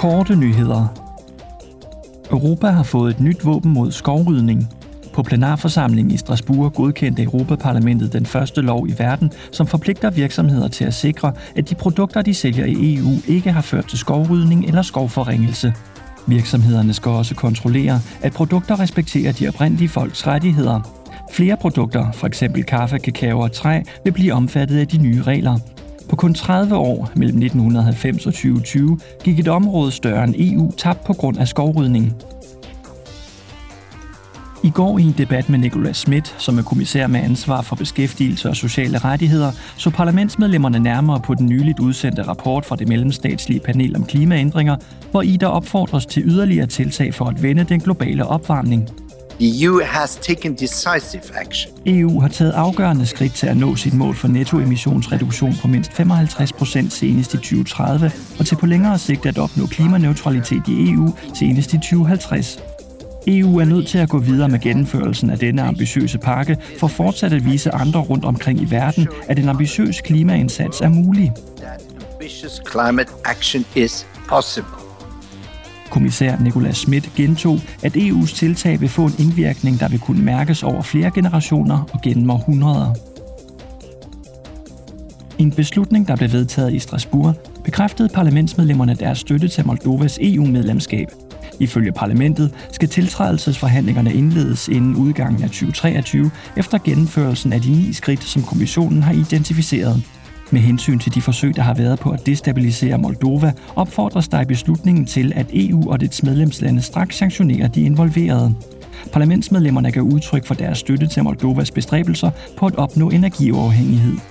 Korte nyheder. Europa har fået et nyt våben mod skovrydning. På plenarforsamlingen i Strasbourg godkendte Europaparlamentet den første lov i verden, som forpligter virksomheder til at sikre, at de produkter, de sælger i EU, ikke har ført til skovrydning eller skovforringelse. Virksomhederne skal også kontrollere, at produkter respekterer de oprindelige folks rettigheder. Flere produkter, f.eks. kaffe, kakao og træ, vil blive omfattet af de nye regler. På kun 30 år, mellem 1990 og 2020, gik et område større end EU tabt på grund af skovrydning. I går i en debat med Nicolas Schmidt, som er kommissær med ansvar for beskæftigelse og sociale rettigheder, så parlamentsmedlemmerne nærmere på den nyligt udsendte rapport fra det mellemstatslige panel om klimaændringer, hvor i der opfordres til yderligere tiltag for at vende den globale opvarmning. EU has taken decisive action. EU har taget afgørende skridt til at nå sit mål for nettoemissionsreduktion på mindst 55 procent senest i 2030, og til på længere sigt at opnå klimaneutralitet i EU senest i 2050. EU er nødt til at gå videre med gennemførelsen af denne ambitiøse pakke for fortsat at vise andre rundt omkring i verden, at en ambitiøs klimaindsats er mulig. That ambitious climate action is possible. Kommissær Nicolas Schmidt gentog, at EU's tiltag vil få en indvirkning, der vil kunne mærkes over flere generationer og gennem århundreder. En beslutning, der blev vedtaget i Strasbourg, bekræftede parlamentsmedlemmerne deres støtte til Moldovas EU-medlemskab. Ifølge parlamentet skal tiltrædelsesforhandlingerne indledes inden udgangen af 2023 efter gennemførelsen af de ni skridt, som kommissionen har identificeret. Med hensyn til de forsøg, der har været på at destabilisere Moldova, opfordres der i beslutningen til, at EU og dets medlemslande straks sanktionerer de involverede. Parlamentsmedlemmerne gav udtryk for deres støtte til Moldovas bestræbelser på at opnå energiuafhængighed.